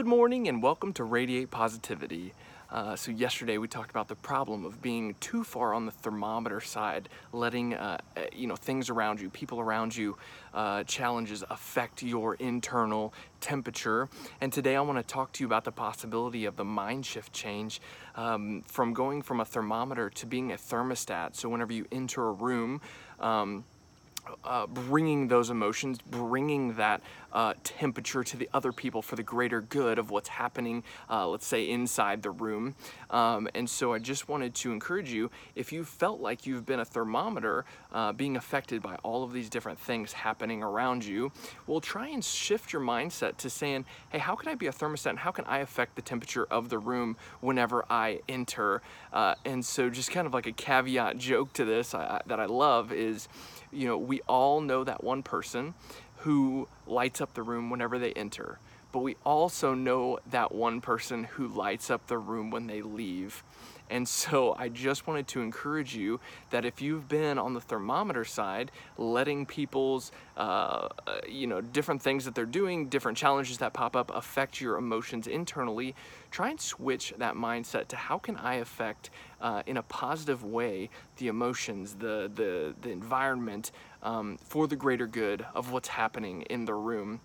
Good morning and welcome to Radiate Positivity. Uh, so yesterday we talked about the problem of being too far on the thermometer side, letting uh, uh, you know things around you, people around you, uh, challenges affect your internal temperature. And today I want to talk to you about the possibility of the mind shift change um, from going from a thermometer to being a thermostat. So whenever you enter a room. Um, uh, bringing those emotions, bringing that uh, temperature to the other people for the greater good of what's happening, uh, let's say inside the room. Um, and so I just wanted to encourage you if you felt like you've been a thermometer uh, being affected by all of these different things happening around you, well, try and shift your mindset to saying, hey, how can I be a thermostat and how can I affect the temperature of the room whenever I enter? Uh, and so, just kind of like a caveat joke to this I, that I love is, you know, we all know that one person who lights up the room whenever they enter, but we also know that one person who lights up the room when they leave. And so I just wanted to encourage you that if you've been on the thermometer side, letting people's, uh, you know, different things that they're doing, different challenges that pop up affect your emotions internally, try and switch that mindset to how can I affect uh, in a positive way the emotions, the, the, the environment um, for the greater good of what's happening in the room.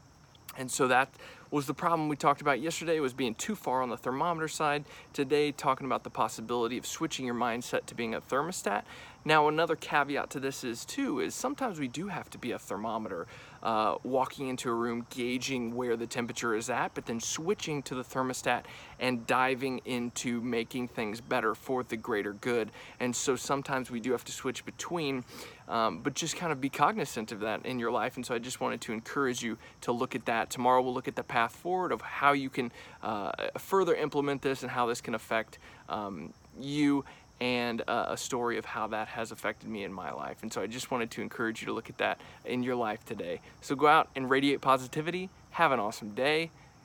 And so that was the problem we talked about yesterday was being too far on the thermometer side. Today, talking about the possibility of switching your mindset to being a thermostat. Now, another caveat to this is too, is sometimes we do have to be a thermometer, uh, walking into a room, gauging where the temperature is at, but then switching to the thermostat and diving into making things better for the greater good. And so sometimes we do have to switch between, um, but just kind of be cognizant of that in your life. And so I just wanted to encourage you to look at that. Tomorrow we'll look at the path forward of how you can uh, further implement this and how this can affect um, you and uh, a story of how that has affected me in my life. And so I just wanted to encourage you to look at that in your life today. So go out and radiate positivity. Have an awesome day